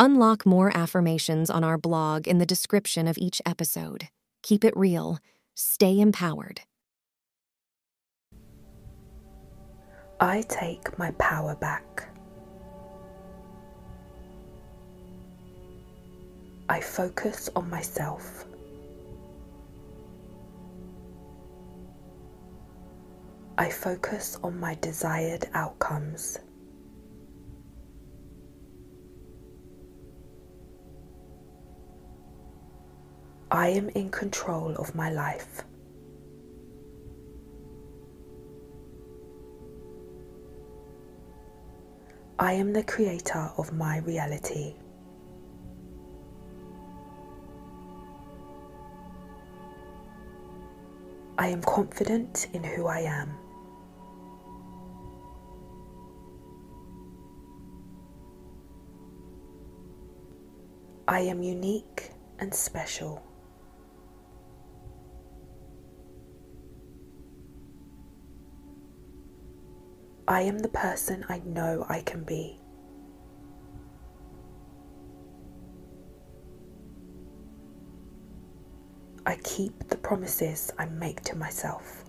Unlock more affirmations on our blog in the description of each episode. Keep it real, stay empowered. I take my power back. I focus on myself. I focus on my desired outcomes. I am in control of my life. I am the creator of my reality. I am confident in who I am. I am unique and special. I am the person I know I can be. I keep the promises I make to myself.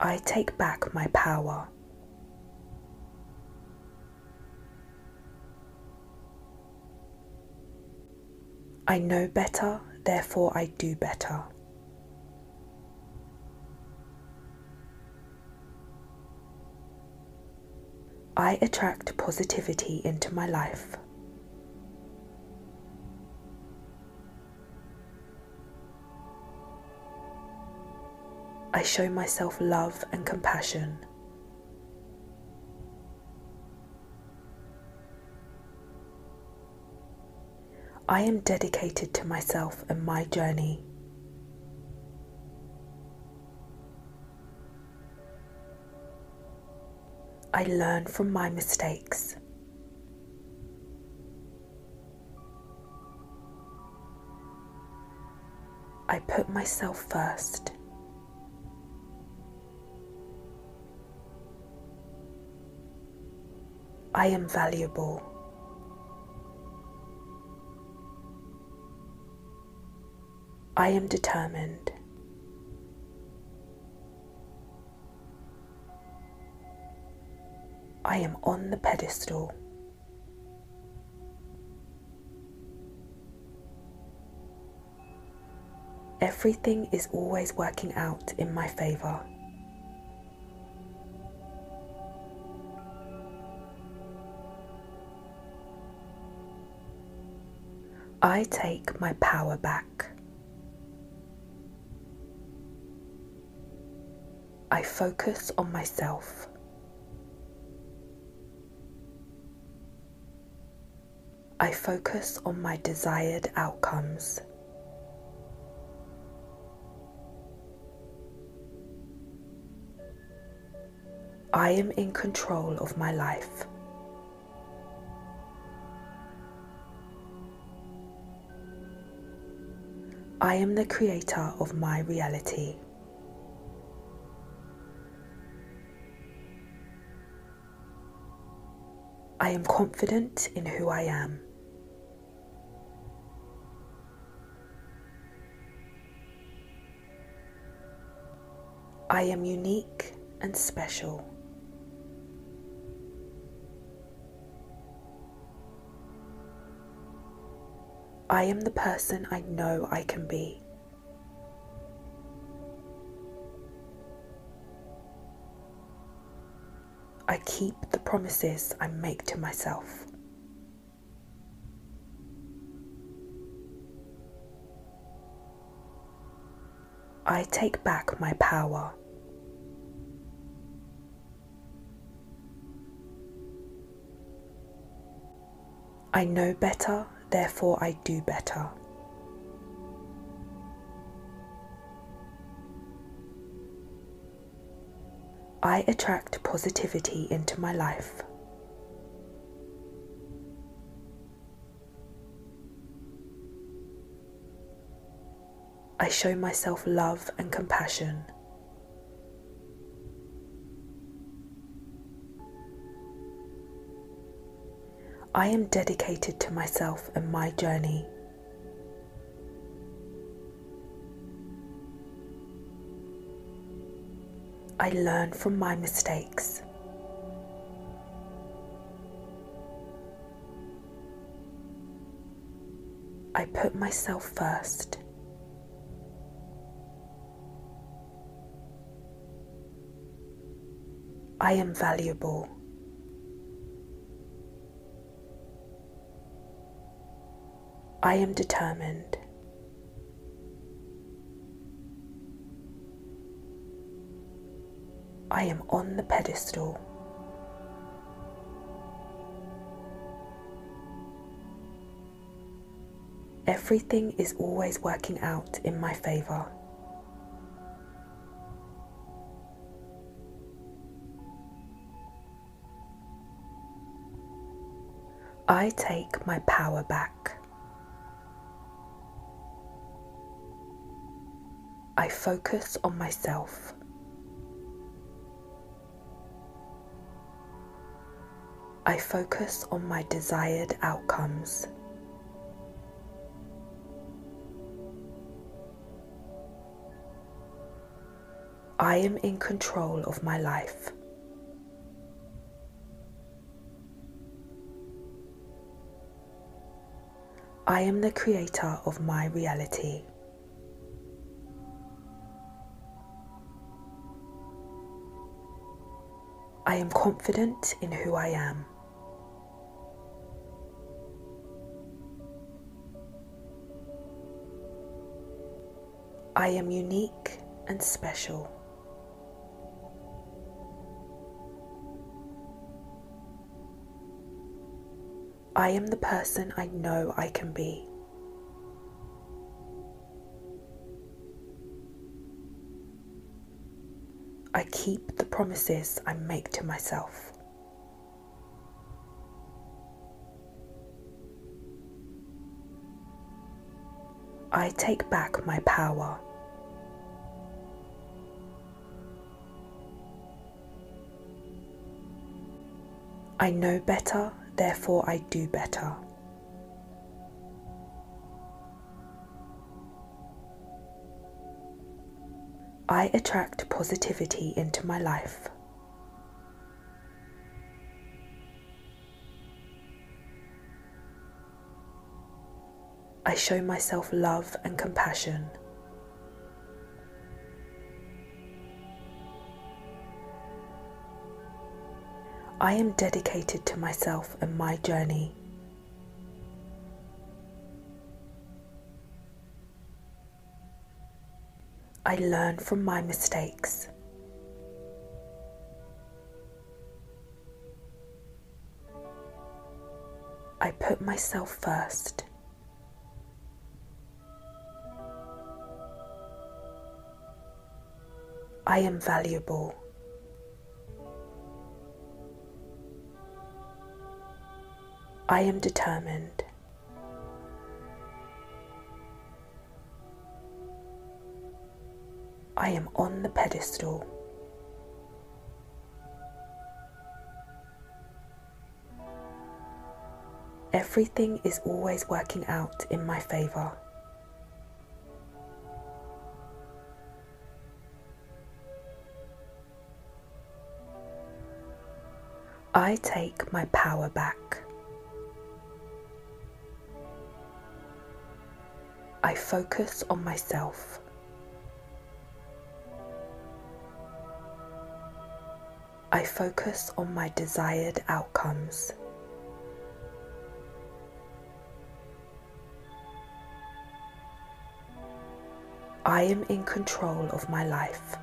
I take back my power. I know better therefore I do better. I attract positivity into my life. I show myself love and compassion. I am dedicated to myself and my journey. I learn from my mistakes. I put myself first. I am valuable. I am determined. I am on the pedestal. Everything is always working out in my favour. I take my power back. I focus on myself. I focus on my desired outcomes. I am in control of my life. I am the creator of my reality. I am confident in who I am. I am unique and special. I am the person I know I can be. I keep the promises I make to myself. I take back my power. I know better, therefore I do better. I attract positivity into my life. I show myself love and compassion. I am dedicated to myself and my journey. I learn from my mistakes. I put myself first. I am valuable. I am determined. I am on the pedestal. Everything is always working out in my favour. I take my power back. I focus on myself. I focus on my desired outcomes. I am in control of my life. I am the creator of my reality. I am confident in who I am. I am unique and special. I am the person I know I can be. I keep the promises I make to myself. I take back my power. I know better, therefore I do better. I attract positivity into my life. I show myself love and compassion. I am dedicated to myself and my journey. I learn from my mistakes. I put myself first. I am valuable. I am determined. I am on the pedestal. Everything is always working out in my favour. I take my power back. I focus on myself. I focus on my desired outcomes. I am in control of my life.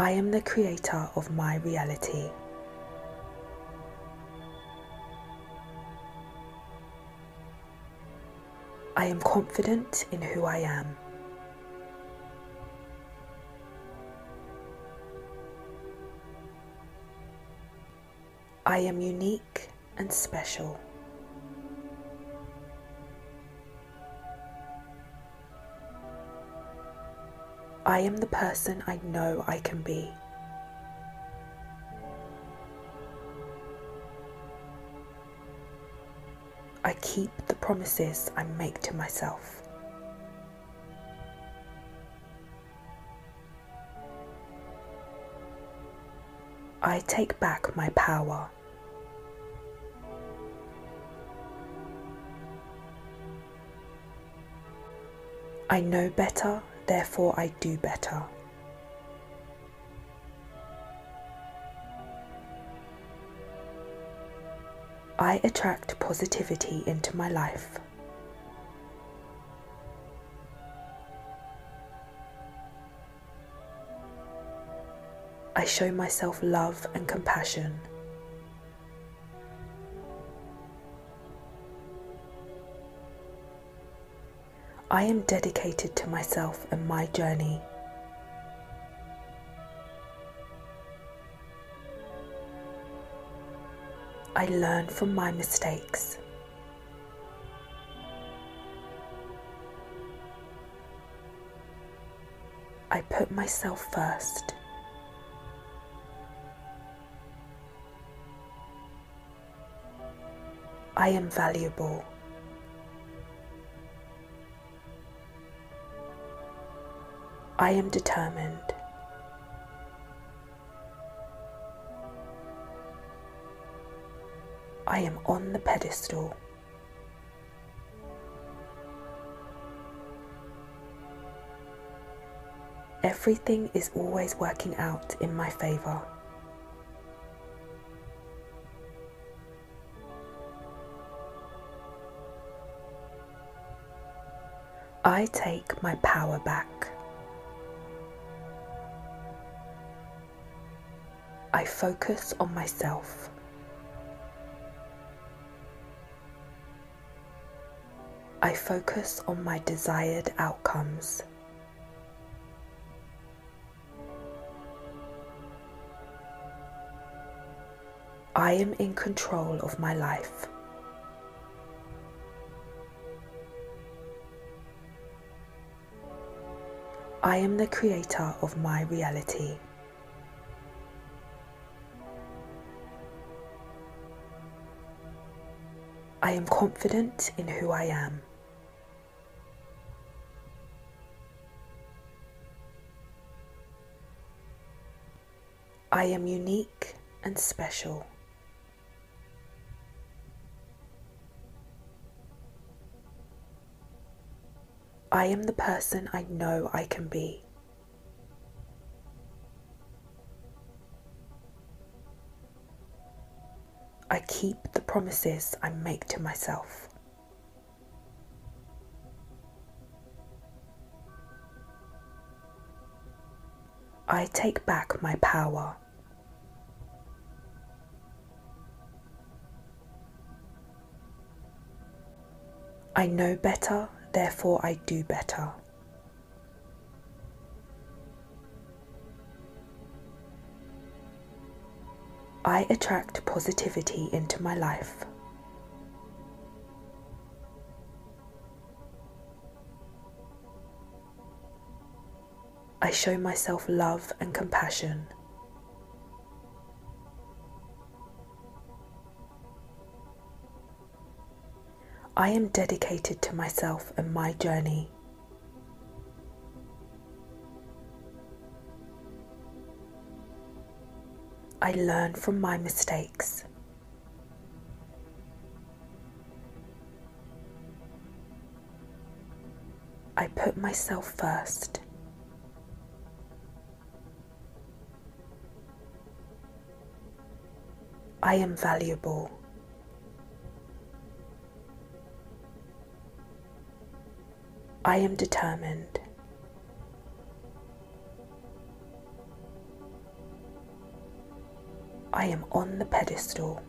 I am the creator of my reality. I am confident in who I am. I am unique and special. I am the person I know I can be. I keep the promises I make to myself. I take back my power. I know better therefore I do better. I attract positivity into my life. I show myself love and compassion. I am dedicated to myself and my journey. I learn from my mistakes. I put myself first. I am valuable. I am determined. I am on the pedestal. Everything is always working out in my favour. I take my power back. I focus on myself. I focus on my desired outcomes. I am in control of my life. I am the creator of my reality. I am confident in who I am. I am unique and special. I am the person I know I can be. I keep the promises I make to myself. I take back my power. I know better, therefore I do better. I attract positivity into my life. I show myself love and compassion. I am dedicated to myself and my journey. I learn from my mistakes. I put myself first. I am valuable. I am determined. I am on the pedestal.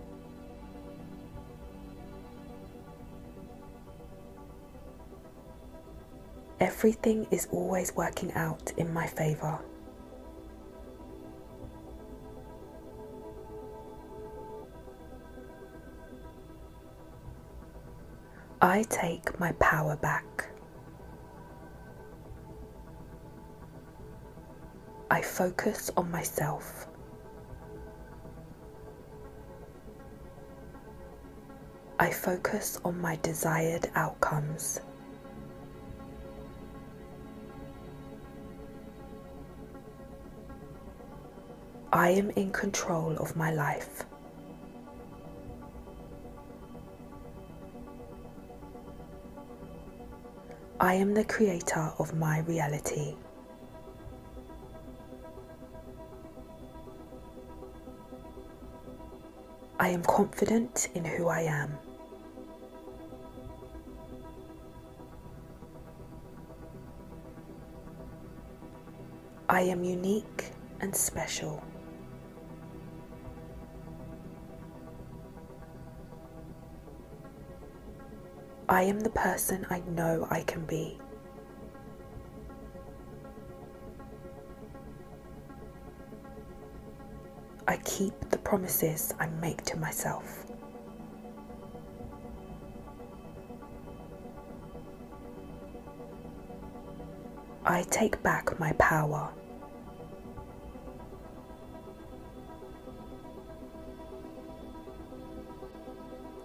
Everything is always working out in my favour. I take my power back. I focus on myself. I focus on my desired outcomes. I am in control of my life. I am the creator of my reality. I am confident in who I am. I am unique and special. I am the person I know I can be. I keep the promises I make to myself. I take back my power.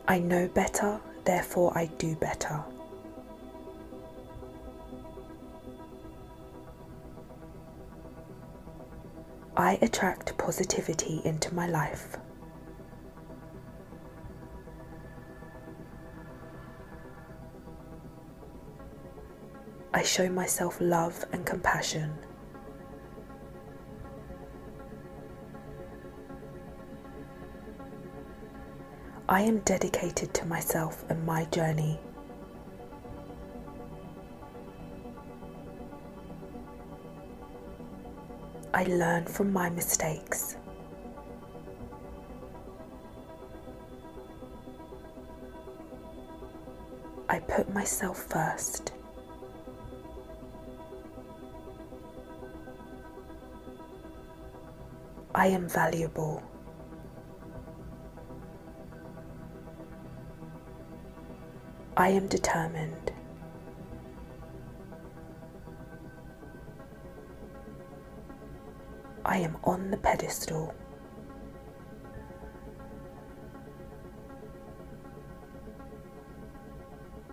I know better, therefore I do better. I attract positivity into my life. I show myself love and compassion. I am dedicated to myself and my journey. I learn from my mistakes. I put myself first. I am valuable. I am determined. I am on the pedestal.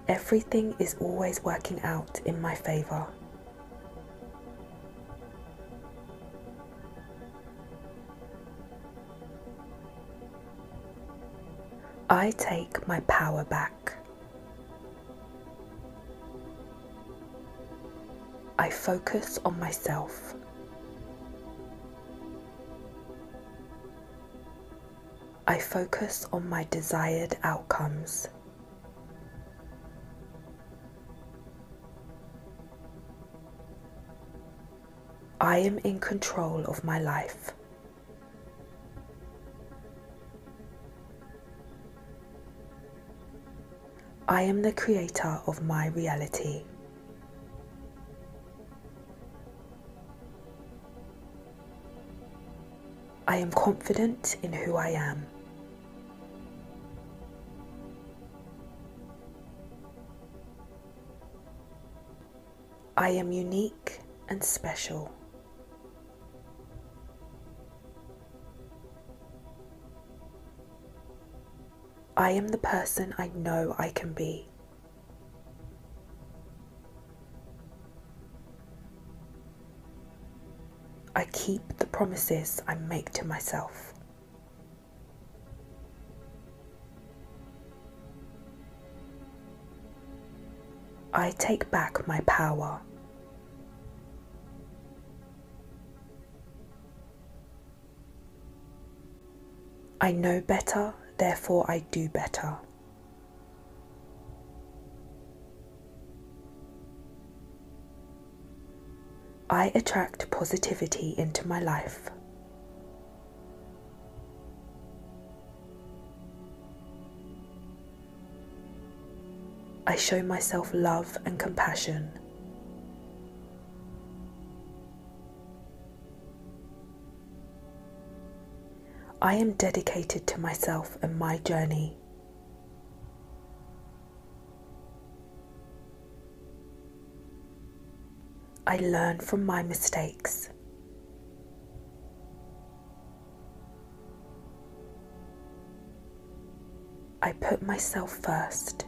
Everything is always working out in my favour. I take my power back. I focus on myself. I focus on my desired outcomes. I am in control of my life. I am the creator of my reality. I am confident in who I am. I am unique and special. I am the person I know I can be. I keep the promises I make to myself. I take back my power. I know better, therefore I do better. I attract positivity into my life. I show myself love and compassion. I am dedicated to myself and my journey. I learn from my mistakes. I put myself first.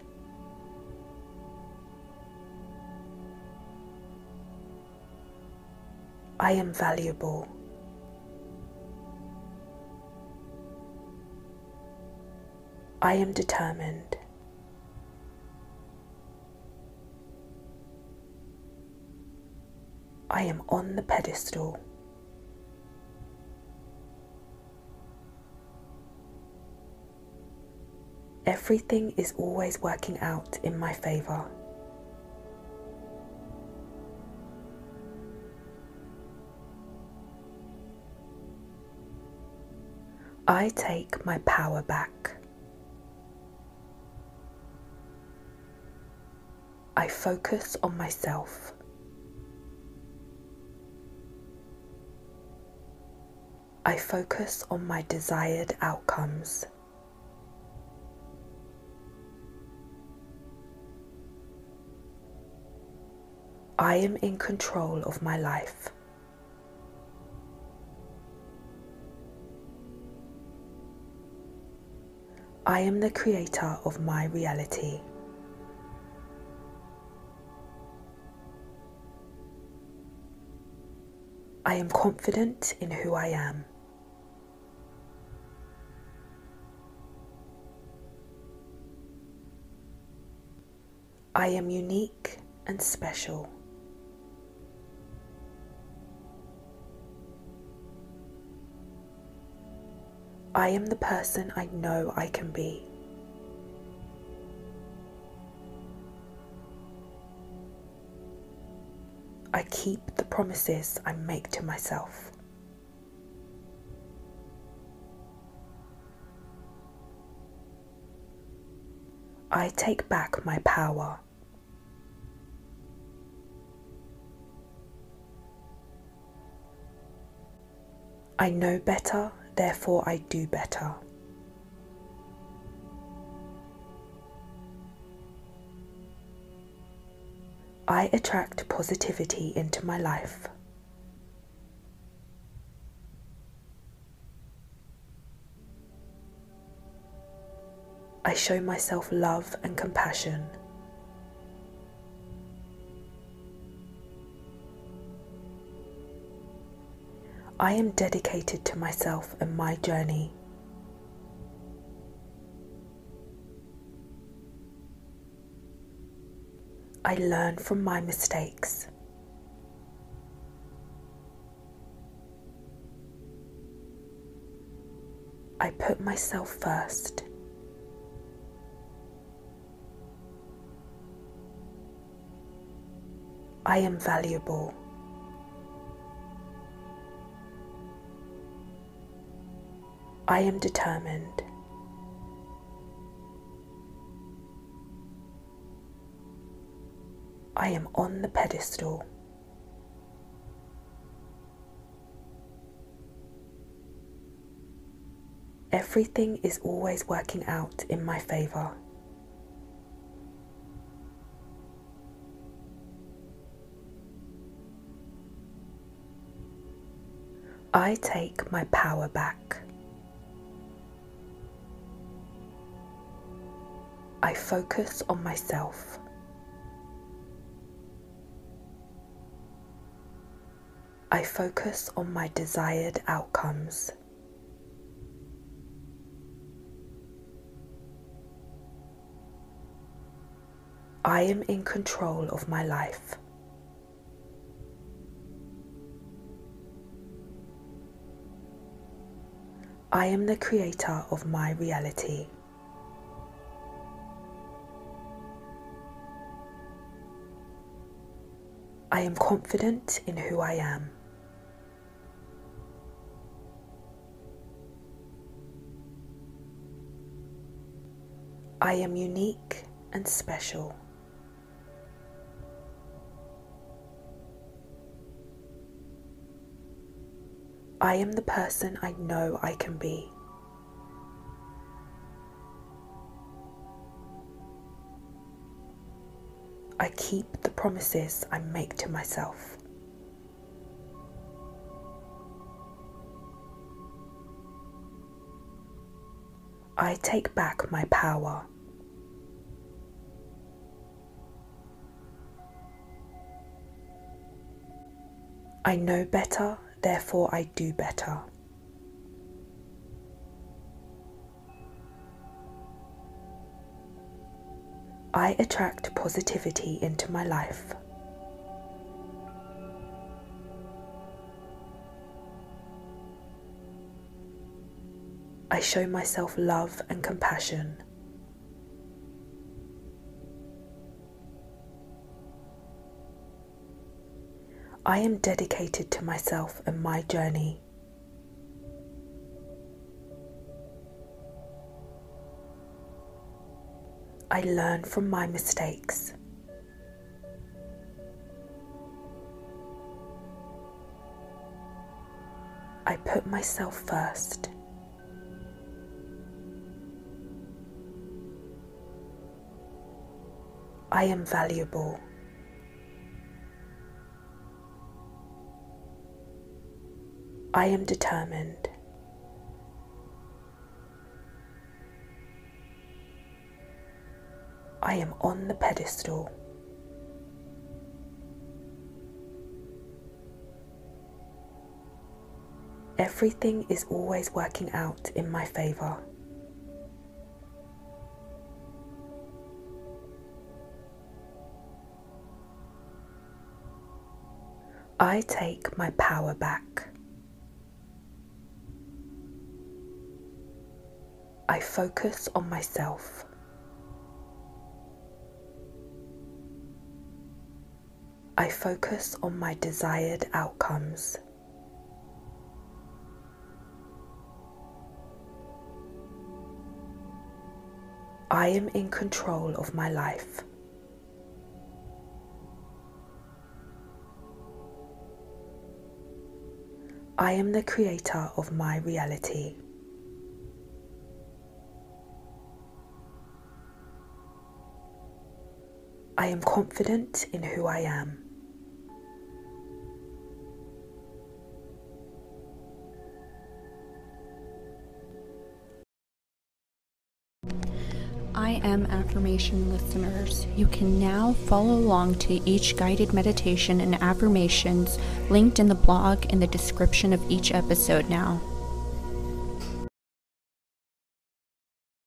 I am valuable. I am determined. I am on the pedestal. Everything is always working out in my favour. I take my power back. I focus on myself. I focus on my desired outcomes. I am in control of my life. I am the creator of my reality. I am confident in who I am. I am unique and special. I am the person I know I can be. I keep the promises I make to myself. I take back my power. I know better therefore I do better. I attract positivity into my life. I show myself love and compassion. I am dedicated to myself and my journey. I learn from my mistakes. I put myself first. I am valuable. I am determined. I am on the pedestal. Everything is always working out in my favour. I take my power back. I focus on myself. I focus on my desired outcomes. I am in control of my life. I am the creator of my reality. I am confident in who I am. I am unique and special. I am the person I know I can be. I keep promises I make to myself. I take back my power. I know better, therefore I do better. I attract positivity into my life. I show myself love and compassion. I am dedicated to myself and my journey. I learn from my mistakes. I put myself first. I am valuable. I am determined. I am on the pedestal. Everything is always working out in my favour. I take my power back. I focus on myself. I focus on my desired outcomes. I am in control of my life. I am the creator of my reality. I am confident in who I am. I am affirmation listeners. You can now follow along to each guided meditation and affirmations linked in the blog in the description of each episode now.